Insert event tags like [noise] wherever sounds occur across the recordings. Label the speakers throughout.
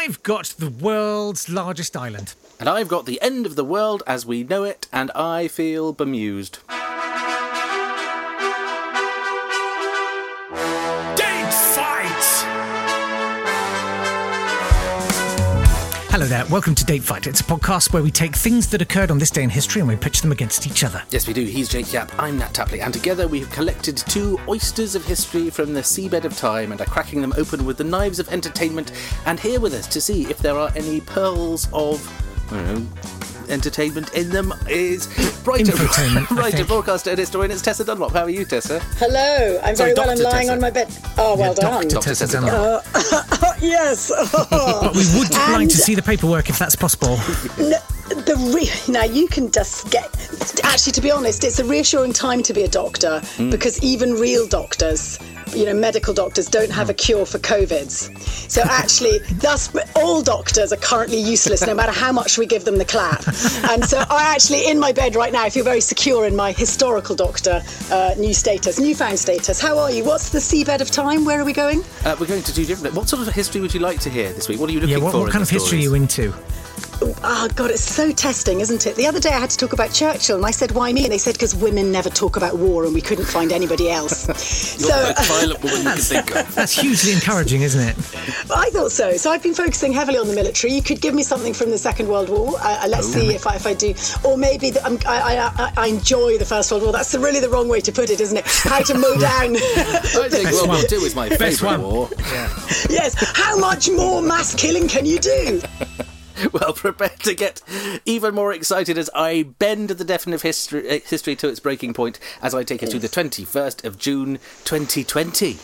Speaker 1: I've got the world's largest island.
Speaker 2: And I've got the end of the world as we know it, and I feel bemused.
Speaker 1: Hello there, welcome to Date Fight. It's a podcast where we take things that occurred on this day in history and we pitch them against each other.
Speaker 2: Yes, we do. He's Jake Yapp, I'm Natt Tapley, and together we have collected two oysters of history from the seabed of time and are cracking them open with the knives of entertainment. And here with us to see if there are any pearls of, I don't know, entertainment in them is writer,
Speaker 1: Infotainment, I [laughs]
Speaker 2: writer,
Speaker 1: think.
Speaker 2: broadcaster, and historian. It's Tessa Dunlop. How are you, Tessa?
Speaker 3: Hello, I'm
Speaker 2: Sorry,
Speaker 3: very well. I'm lying
Speaker 2: Tessa.
Speaker 3: on my bed. Oh, well
Speaker 1: Yeah,
Speaker 3: done.
Speaker 1: Dr. Tessa
Speaker 2: Tessa
Speaker 1: Dunlop.
Speaker 3: Uh, [laughs] yes.
Speaker 1: But we would [laughs] like to see the paperwork if that's possible.
Speaker 3: n- the re- now you can just get. Actually, to be honest, it's a reassuring time to be a doctor
Speaker 2: Hmm.
Speaker 3: because even real doctors, you know, medical doctors, don't have a cure for COVIDs. So [laughs] actually, thus all doctors are currently useless, no matter how much we give them the clap. And so I actually, in my bed right now, I feel very secure in my historical doctor uh, new status, newfound status. How are you? What's the seabed of time? Where are we going?
Speaker 2: Uh, we're going to do different. What sort of history would you like to hear this week? What are you looking
Speaker 1: Yeah, what,
Speaker 2: for?
Speaker 1: what
Speaker 2: in
Speaker 1: kind
Speaker 2: the
Speaker 1: of history are you into?
Speaker 3: Oh God, it's so testing, isn't it? The other day I had to talk about Churchill, and I said, "Why me?" And they said, "Because women never talk about war, and we couldn't find anybody else." [laughs] So
Speaker 2: the most violent woman you can think of.
Speaker 1: That's hugely encouraging, isn't it?
Speaker 3: I thought so. So I've been focusing heavily on the military. You could give me something from the Second World War. Uh, uh, let's see if I, if I do, or maybe the, um, I, I, I, I enjoy the First World War. That's really the wrong way to put it, isn't it? [laughs] How to mow down?
Speaker 2: I think World War
Speaker 1: one.
Speaker 2: II is my
Speaker 1: Best
Speaker 2: favourite
Speaker 1: one.
Speaker 2: war.
Speaker 3: yes. How much more mass killing can you do? [laughs] [laughs]
Speaker 2: Well, prepare to get even more excited as I bend the definitive history, uh, history to its breaking point as I take us to the 21st of June 2020.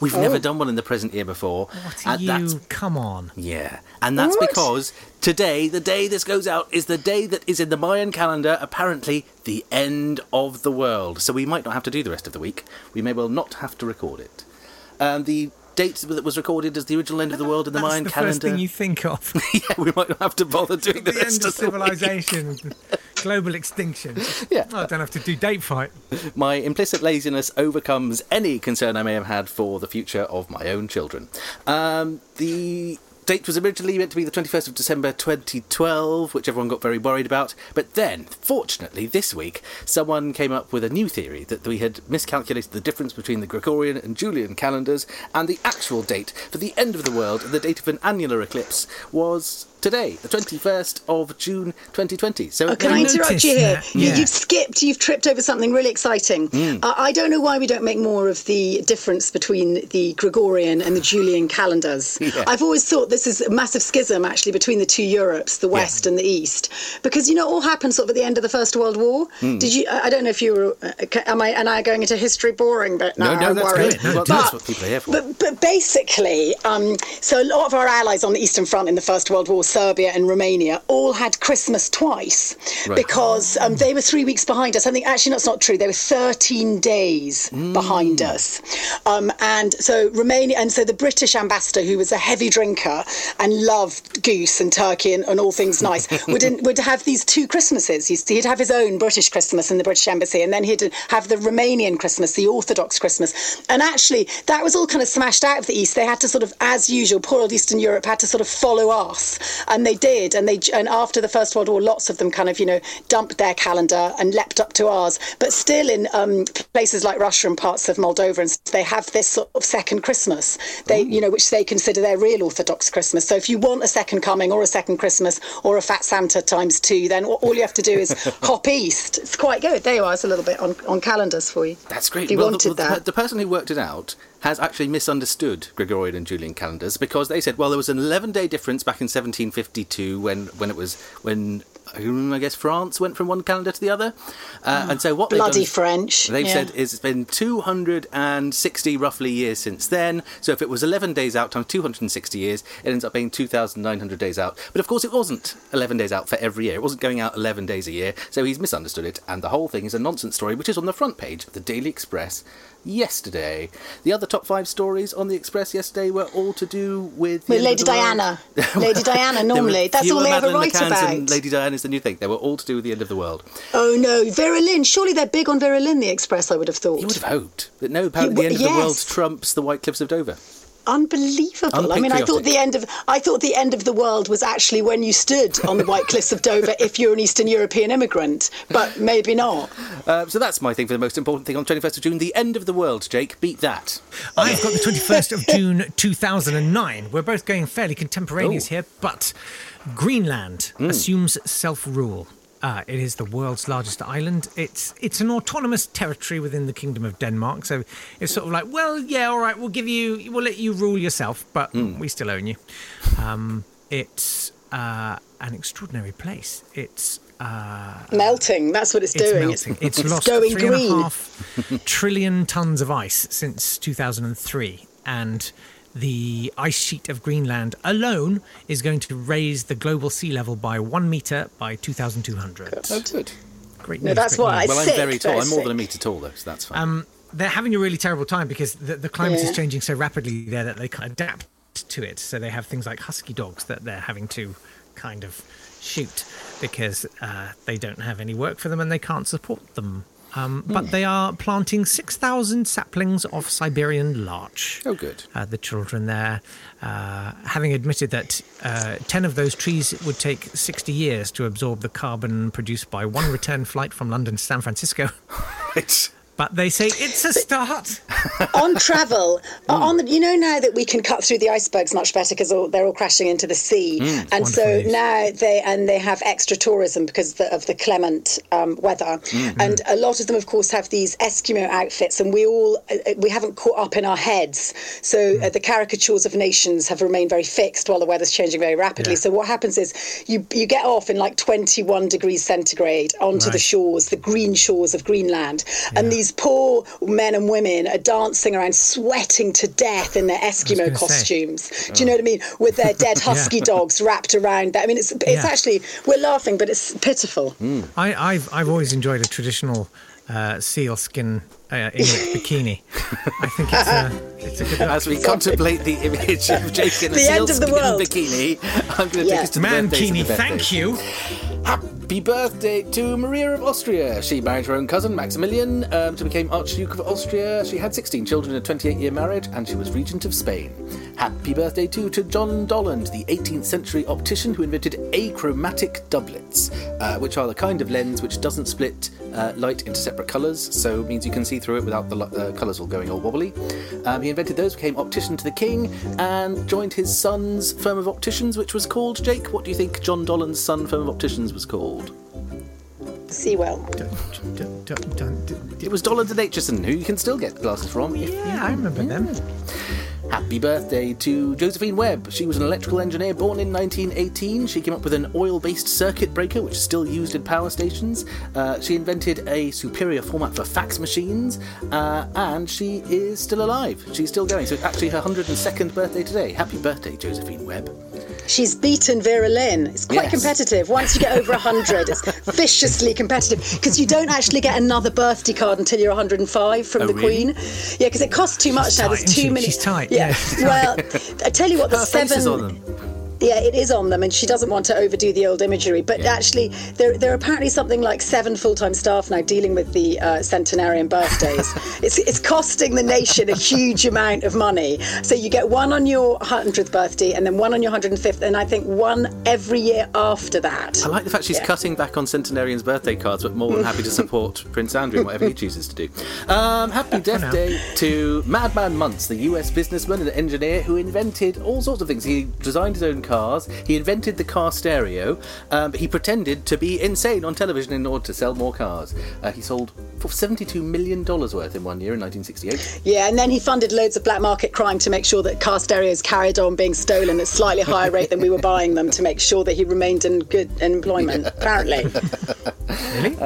Speaker 2: We've never done one in the present year before.
Speaker 1: What are
Speaker 2: and that's
Speaker 1: you? Come on.
Speaker 2: Yeah, and that's
Speaker 3: What?
Speaker 2: because today, the day this goes out, is the day that is in the Mayan calendar, apparently the end of the world. So we might not have to do the rest of the week. We may well not have to record it. Um, the date that was recorded as the original end of the world in the
Speaker 1: That's
Speaker 2: Mayan
Speaker 1: the
Speaker 2: calendar.
Speaker 1: first thing you think of. [laughs]
Speaker 2: yeah, we might not have to bother doing the,
Speaker 1: the end of
Speaker 2: the
Speaker 1: civilization, global extinction.
Speaker 2: Yeah.
Speaker 1: I don't have to do date fight.
Speaker 2: My implicit laziness overcomes any concern I may have had for the future of my own children. Um, the date was originally meant to be the 21st of December 2012, which everyone got very worried about. But then, fortunately, this week, someone came up with a new theory that we had miscalculated the difference between the Gregorian and Julian calendars, and the actual date for the end of the world, the date of an annular eclipse, was today, the 21st of June 2020. So
Speaker 3: Oh, can I interrupt you here?
Speaker 1: that,
Speaker 3: You,
Speaker 1: yeah.
Speaker 3: you've skipped, you've tripped over something really exciting.
Speaker 2: Hmm.
Speaker 3: Uh, I don't know why we don't make more of the difference between the Gregorian and the Julian calendars. [laughs]
Speaker 2: Yeah.
Speaker 3: I've always thought this is a massive schism actually between the two Europes, the West and the East, because you know it all happened sort of at the end of the First World War.
Speaker 2: Hmm.
Speaker 3: Did you? I don't know if you were. Uh, am I? Am I going into history boring? But no,
Speaker 2: No, no,
Speaker 3: I'm
Speaker 2: that's
Speaker 3: worried.
Speaker 2: good. Well, that's what people are here for.
Speaker 3: But, but basically, um, so a lot of our allies on the Eastern Front in the First World War, Serbia and Romania, all had Christmas twice
Speaker 2: Right.
Speaker 3: because um, they were three weeks behind us. I think actually that's not true. They were 13 days
Speaker 2: Mm.
Speaker 3: behind us. Um, and so Romania, and so the British ambassador, who was a heavy drinker and loved goose and turkey and, and all things [laughs] nice, would would have these two Christmases. He'd, he'd have his own British Christmas in the British embassy, and then he'd have the Romanian Christmas, the Orthodox Christmas. And actually, that was all kind of smashed out of the East. They had to sort of, as usual, poor old Eastern Europe had to sort of follow us, and they did. And they and after the First World War, lots of them kind of you know dumped their calendar and leapt up to ours. But still, in um, places like Russia and parts of Moldova, and they have this sort of second Christmas. They you know which they consider their real Orthodox Christmas. So if you want a second coming or a second Christmas or a fat Santa times two, then all all you have to do is [laughs] hop east. It's quite good. There you are. It's a little bit on, on calendars for you.
Speaker 2: That's great.
Speaker 3: If you
Speaker 2: well,
Speaker 3: wanted
Speaker 2: the, the,
Speaker 3: that.
Speaker 2: the person who worked it out has actually misunderstood Gregorian and Julian calendars because they said, well, there was an 11 day difference back in 1752 when, when it was when I guess France went from one calendar to the other, uh, and so what they've
Speaker 3: Bloody
Speaker 2: done-
Speaker 3: French.
Speaker 2: They've
Speaker 3: yeah.
Speaker 2: said is it's been 260 roughly years since then. So if it was 11 days out times 260 years, it ends up being 2,900 days out. But of course, it wasn't 11 days out for every year. It wasn't going out 11 days a year. So he's misunderstood it, and the whole thing is a nonsense story, which is on the front page of the Daily Express yesterday. The other top five stories on the Express yesterday were all to do with the
Speaker 3: With Lady
Speaker 2: the.
Speaker 3: Diana. [laughs] Lady Diana,
Speaker 2: were
Speaker 3: normally. That's all they ever write
Speaker 2: McCanns
Speaker 3: about.
Speaker 2: Lady Diana is the new thing. They were all to do with the end of the world.
Speaker 3: Oh no, Vera Lynn. Surely they're big on Vera Lynn, the Express, I would have thought.
Speaker 2: You would have hoped that no, apparently the
Speaker 3: w-
Speaker 2: end of the world trumps the White Cliffs of Dover.
Speaker 3: Unbelievable. I mean, I thought the end of I thought the end of the world was actually when you stood on the White Cliffs of Dover if you're an Eastern European immigrant, but maybe not.
Speaker 2: Uh, so that's my thing for the most important thing on 21st of June, the end of the world. Jake, beat that.
Speaker 1: I've got the 21st of June 2009. We're both going fairly contemporaneous
Speaker 2: Ooh.
Speaker 1: here, but Greenland assumes self rule. Uh, it is the world's largest island. It's it's an autonomous territory within the Kingdom of Denmark. So it's sort of like, well, yeah, all right, we'll give you, we'll let you rule yourself, but we still own you. Um, it's uh, an extraordinary place. It's uh,
Speaker 3: Melting. That's what it's,
Speaker 1: it's
Speaker 3: doing.
Speaker 1: melting. It's, lost
Speaker 3: going
Speaker 1: three and a
Speaker 3: green.
Speaker 1: half trillion tons of ice since 2003, and the ice sheet of Greenland alone is going to raise the global sea level by one meter by 2200.
Speaker 2: Oh, good.
Speaker 1: Great
Speaker 3: No,
Speaker 1: news,
Speaker 3: that's
Speaker 1: great
Speaker 3: what I
Speaker 1: news.
Speaker 2: Well, I'm
Speaker 3: sick,
Speaker 2: very tall.
Speaker 3: very
Speaker 2: I'm more than a metre tall, though, so that's fine.
Speaker 1: Um, they're having a really terrible time because the, the climate is changing so rapidly there that they can't adapt to it. So they have things like husky dogs that they're having to kind of shoot because uh, they don't have any work for them and they can't support them. Um, but they are planting 6,000 saplings of Siberian larch.
Speaker 2: oh, good.
Speaker 1: Uh, the children there, uh, having admitted that uh, 10 of those trees would take 60 years to absorb the carbon produced by one return flight from London to San Francisco. [laughs]
Speaker 2: Right.
Speaker 1: But they say it's a start. [laughs]
Speaker 3: on travel,
Speaker 1: Hmm.
Speaker 3: on the, you know now that we can cut through the icebergs much better because they're all crashing into the sea, and
Speaker 1: Hmm,
Speaker 3: so
Speaker 1: news.
Speaker 3: now they and they have extra tourism because of the, of the clement um, weather,
Speaker 1: Hmm.
Speaker 3: and a lot of them, of course, have these Eskimo outfits, and we all uh, uh, we haven't caught up in our heads, so
Speaker 1: Hmm.
Speaker 3: uh, the caricatures of nations have remained very fixed while the weather's changing very rapidly.
Speaker 1: Yeah.
Speaker 3: So what happens is you you get off in like 21 degrees centigrade onto the shores, the green shores of Greenland, and these poor men and women are dancing around, sweating to death in their Eskimo
Speaker 1: gonna say.
Speaker 3: costumes. Do you know what I mean? With their dead [laughs] husky dogs wrapped around. That. I mean, it's it's
Speaker 1: Yeah.
Speaker 3: actually we're laughing, but it's pitiful.
Speaker 1: I, I've I've always enjoyed a traditional uh, seal skin uh, Inuit [laughs] bikini. I think it's a it's a good look.
Speaker 2: As we contemplate the image of [laughs] Jake in a
Speaker 3: The end of the
Speaker 2: sealskin
Speaker 3: world.
Speaker 2: bikini, I'm going to
Speaker 3: Yeah.
Speaker 2: take us to the birthdays and
Speaker 1: Mankini,
Speaker 2: the
Speaker 1: thank
Speaker 2: birthdays.
Speaker 1: you.
Speaker 2: Happy birthday to Maria of Austria. She married her own cousin, Maximilian, um, to become Archduke of Austria. She had 16 children in a 28 year marriage, and she was regent of Spain. Happy birthday too to John Dollond, the 18th century optician who invented achromatic doublets, uh, which are the kind of lens which doesn't split uh, light into separate colours, so it means you can see through it without the uh, colours all going all wobbly. Um, he invented those, became optician to the king, and joined his son's firm of opticians, which was called Jake. What do you think John Dollond's son firm of opticians was called?
Speaker 3: Seawell.
Speaker 1: Dun, dun, dun, dun, dun.
Speaker 2: It was Dollond and Aitchison, who you can still get glasses from. if you
Speaker 1: Yeah, I remember them.
Speaker 2: Happy birthday to Josephine Webb. She was an electrical engineer born in 1918. She came up with an oil based circuit breaker, which is still used in power stations. Uh, she invented a superior format for fax machines, uh, and she is still alive. She's still going. So it's actually her 102nd birthday today. Happy birthday, Josephine Webb.
Speaker 3: She's beaten Vera Lynn. It's quite
Speaker 2: Yes.
Speaker 3: competitive. Once you get over 100, it's [laughs] viciously competitive because you don't actually get another birthday card until you're 105 from
Speaker 2: Oh,
Speaker 3: the
Speaker 2: really?
Speaker 3: Queen. Yeah, because it costs too much now.
Speaker 1: tight,
Speaker 3: There's too
Speaker 1: she?
Speaker 3: many.
Speaker 1: She's tight,
Speaker 3: Yeah.
Speaker 1: Yeah, [laughs]
Speaker 3: well, I tell you what, the seven.
Speaker 2: Face is on them.
Speaker 3: Yeah, it is on them, and she doesn't want to overdo the old imagery. But actually, there, there are apparently something like seven full-time staff now dealing with the uh, centenarian birthdays. [laughs] it's, it's costing the nation a huge amount of money. So you get one on your 100th birthday, and then one on your 105th, and I think one every year after that.
Speaker 2: I like the fact she's
Speaker 3: Yeah.
Speaker 2: cutting back on centenarians' birthday cards, but more than happy to support [laughs] Prince Andrew in whatever he chooses to do. Um, happy death day to Madman Muntz, the US businessman and engineer who invented all sorts of things. He designed his own cars, he invented the car stereo, um, he pretended to be insane on television in order to sell more cars. Uh, he sold for $72 million worth in one year in 1968.
Speaker 3: Yeah, and then he funded loads of black market crime to make sure that car stereos carried on being stolen at slightly higher rate than we were buying them to make sure that he remained in good employment. Apparently, [laughs]
Speaker 1: Really?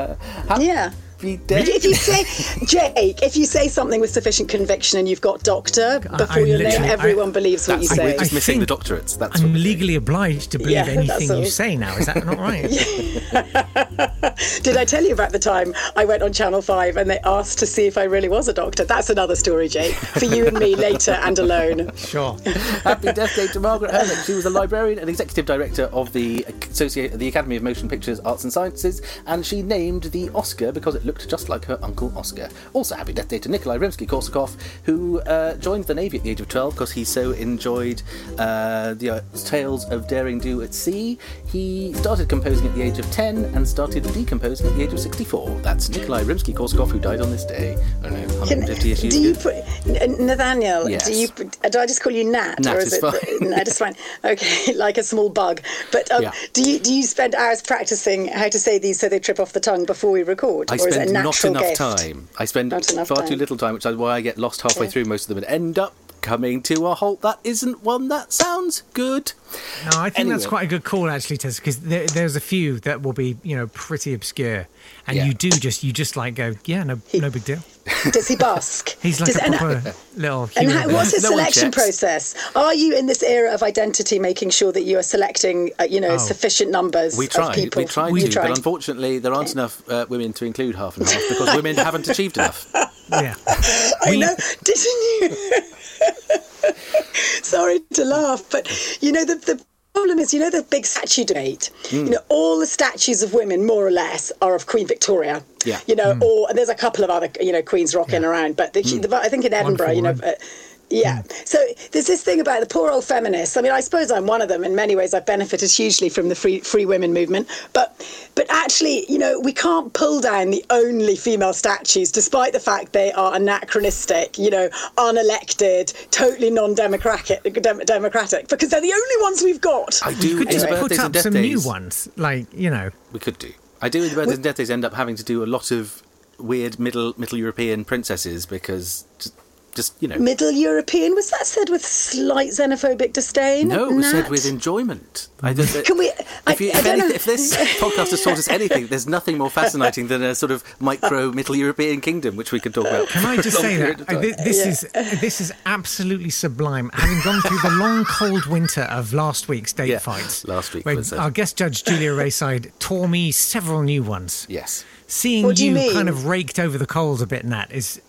Speaker 3: yeah.
Speaker 2: Happy death
Speaker 3: If you say, Jake, if you say something with sufficient conviction and you've got doctor before
Speaker 1: I
Speaker 3: your name, everyone
Speaker 1: I-
Speaker 3: believes what you say.
Speaker 2: we're just
Speaker 1: I
Speaker 2: missing the doctorates. That's
Speaker 1: I'm
Speaker 2: what-
Speaker 1: legally obliged to believe
Speaker 3: Yeah, [laughs]
Speaker 1: anything you say now. Is that not right? [laughs]
Speaker 3: Did I tell you about the time I went on Channel 5 and they asked to see if I really was a doctor? That's another story, Jake, for you and me [laughs] later and alone.
Speaker 1: Sure.
Speaker 2: Happy death day to Margaret Herrick. She was a librarian and executive director of the Associate, the Academy of Motion Pictures Arts and Sciences, and she named the Oscar because it looked looked just like her uncle Oscar. Also, happy death day to Nikolai Rimsky-Korsakov, who uh, joined the Navy at the age of 12 because he so enjoyed uh, the uh, tales of daring do at sea. He started composing at the age of 10 and started decomposing at the age of 64. That's Nikolai Rimsky-Korsakov, who died on this day. I don't know, 150 years
Speaker 3: do you put Nathaniel?
Speaker 2: Yes.
Speaker 3: Do you do I just call you Natt,
Speaker 2: Natt
Speaker 3: or is,
Speaker 2: is
Speaker 3: it
Speaker 2: fine.
Speaker 3: Is fine? Okay, [laughs] like a small bug. But um,
Speaker 2: Yeah.
Speaker 3: do you do you spend hours practicing how to say these so they trip off the tongue before we record,
Speaker 2: I
Speaker 3: it a
Speaker 2: spend not enough
Speaker 3: gift?
Speaker 2: time. I spend
Speaker 3: enough
Speaker 2: far too little time, which is why I get lost halfway
Speaker 3: Okay.
Speaker 2: through most of them and end up coming to a halt that isn't one that sounds good.
Speaker 1: No, I think that's quite a good call actually, Tess, because there, there's a few that will be, you know, pretty obscure, and
Speaker 2: Yeah.
Speaker 1: you do just, you just like go, yeah, no, no big deal.
Speaker 3: Does he busk? [laughs]
Speaker 1: He's like
Speaker 3: Does-
Speaker 1: a
Speaker 3: and-
Speaker 1: proper [laughs] little.
Speaker 3: And how, what's his
Speaker 2: No
Speaker 3: selection process? Are you in this era of identity making sure that you are selecting, uh, you know,
Speaker 1: Oh.
Speaker 3: sufficient numbers
Speaker 2: We
Speaker 3: of
Speaker 2: tried,
Speaker 3: people?
Speaker 2: we tried
Speaker 3: You
Speaker 2: to, but unfortunately there aren't enough uh, women to include half and half because women [laughs] haven't achieved enough.
Speaker 1: yeah.
Speaker 3: I
Speaker 1: We-
Speaker 3: know, didn't you? Sorry to laugh, but you know the the problem is, you know, the big statue debate.
Speaker 2: Hmm.
Speaker 3: You know, all the statues of women, more or less, are of Queen Victoria.
Speaker 2: Yeah.
Speaker 3: You know, or and there's a couple of other, you know, queens rocking
Speaker 1: Yeah.
Speaker 3: around, but the, the, I think in Edinburgh, you know. Uh, yeah. Mm. So there's this thing about the poor old feminists. I mean, I suppose I'm one of them. In many ways, I've benefited hugely from the free free women movement. But but actually, you know, we can't pull down the only female statues, despite the fact they are anachronistic. You know, unelected, totally non-democratic, dem- democratic, because they're the only ones we've got.
Speaker 2: I do
Speaker 1: You could
Speaker 2: in
Speaker 1: just
Speaker 2: the
Speaker 1: put
Speaker 2: birthdays
Speaker 1: up
Speaker 2: and
Speaker 1: some
Speaker 2: days.
Speaker 1: new ones, like you know.
Speaker 2: We could do. I do in the birthdays and death days end up having to do a lot of weird middle middle European princesses because just, just you know.
Speaker 3: Middle European was that said with slight xenophobic disdain?
Speaker 2: no, it was said with enjoyment. I don't,
Speaker 3: Can we?
Speaker 2: If, you,
Speaker 3: I
Speaker 2: if,
Speaker 3: don't
Speaker 2: anything, if this podcast has taught us anything, there's nothing more fascinating than a sort of micro Middle European kingdom, which we could talk about.
Speaker 1: Can I just [laughs] say that
Speaker 2: of time.
Speaker 1: thi- this is this is absolutely sublime. Having gone through the long, cold winter of last week's date
Speaker 2: Yeah,
Speaker 1: fights,
Speaker 2: last week
Speaker 1: where our guest judge Julia Rayside tore me several new ones.
Speaker 2: Yes.
Speaker 1: Seeing
Speaker 3: What do you mean?
Speaker 1: kind of raked over the coals a bit, Natt, is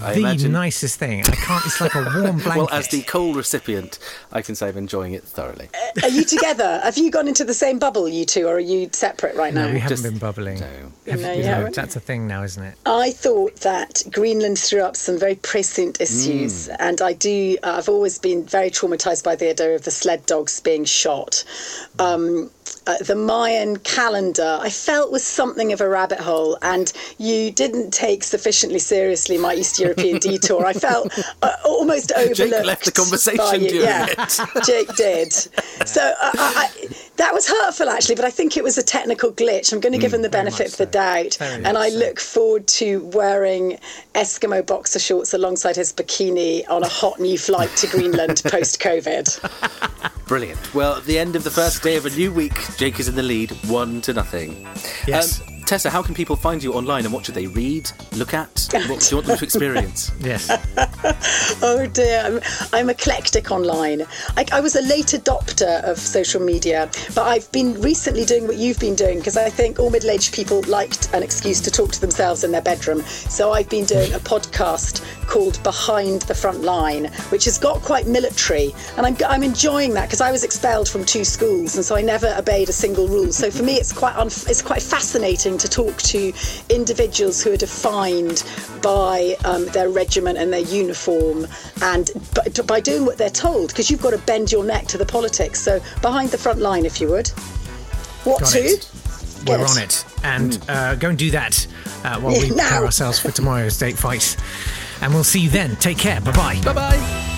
Speaker 2: I
Speaker 1: the
Speaker 2: imagine-
Speaker 1: nicest thing. I can't. It's like a warm [laughs] blanket.
Speaker 2: Well, as the coal recipient, I can say I'm enjoying it thoroughly.
Speaker 3: Are you together? [laughs] Have you gone into the same bubble, you two, or are you separate right now?
Speaker 1: no, we haven't
Speaker 2: just-
Speaker 1: been bubbling.
Speaker 2: no.
Speaker 1: Have-
Speaker 3: No,
Speaker 1: you
Speaker 3: you
Speaker 1: know, that's a thing now, isn't it?
Speaker 3: I thought that Greenland threw up some very prescient issues, and I do. Uh, I've always been very traumatized by the idea of the sled dogs being shot. Um, uh, the Mayan calendar, I felt was something of a rabbit hole, and you didn't take sufficiently seriously my East European [laughs] detour. I felt uh, almost overlooked.
Speaker 2: Jake left the conversation during
Speaker 3: yeah,
Speaker 2: it. [laughs]
Speaker 3: Jake did. So uh, I, I, that was hurtful, actually, but I think it was a technical glitch. I'm going to give him the benefit of the doubt,
Speaker 1: Very
Speaker 3: and I
Speaker 1: so.
Speaker 3: look forward to wearing Eskimo boxer shorts alongside his bikini on a hot new flight to Greenland [laughs] post COVID.
Speaker 2: Brilliant. Well, at the end of the first day of a new week, Jake is in the lead, one to nothing.
Speaker 1: Yes.
Speaker 2: Um, Tessa, how can people find you online and what should they read, look at? What do you want them to experience? [laughs]
Speaker 1: Yes. [laughs]
Speaker 3: Oh dear, I'm, I'm eclectic online. I, I was a late adopter of social media, but I've been recently doing what you've been doing because I think all middle aged people liked an excuse to talk to themselves in their bedroom. So I've been doing a podcast called Behind the Front Line, which has got quite military, and I'm, I'm enjoying that because I was expelled from two schools, and so I never obeyed a single rule. So for me, it's quite un, it's quite fascinating to talk to individuals who are defined by um, their regiment and their uniform, and b- by doing what they're told, because you've got to bend your neck to the politics. So behind the front line, if you would. What
Speaker 1: Got
Speaker 3: to?
Speaker 1: it. We're
Speaker 3: Good.
Speaker 1: on it. And uh, go and do that uh, while we
Speaker 3: now.
Speaker 1: prepare ourselves for tomorrow's date fight. And we'll see you then. Take care. Bye bye.
Speaker 2: Bye bye.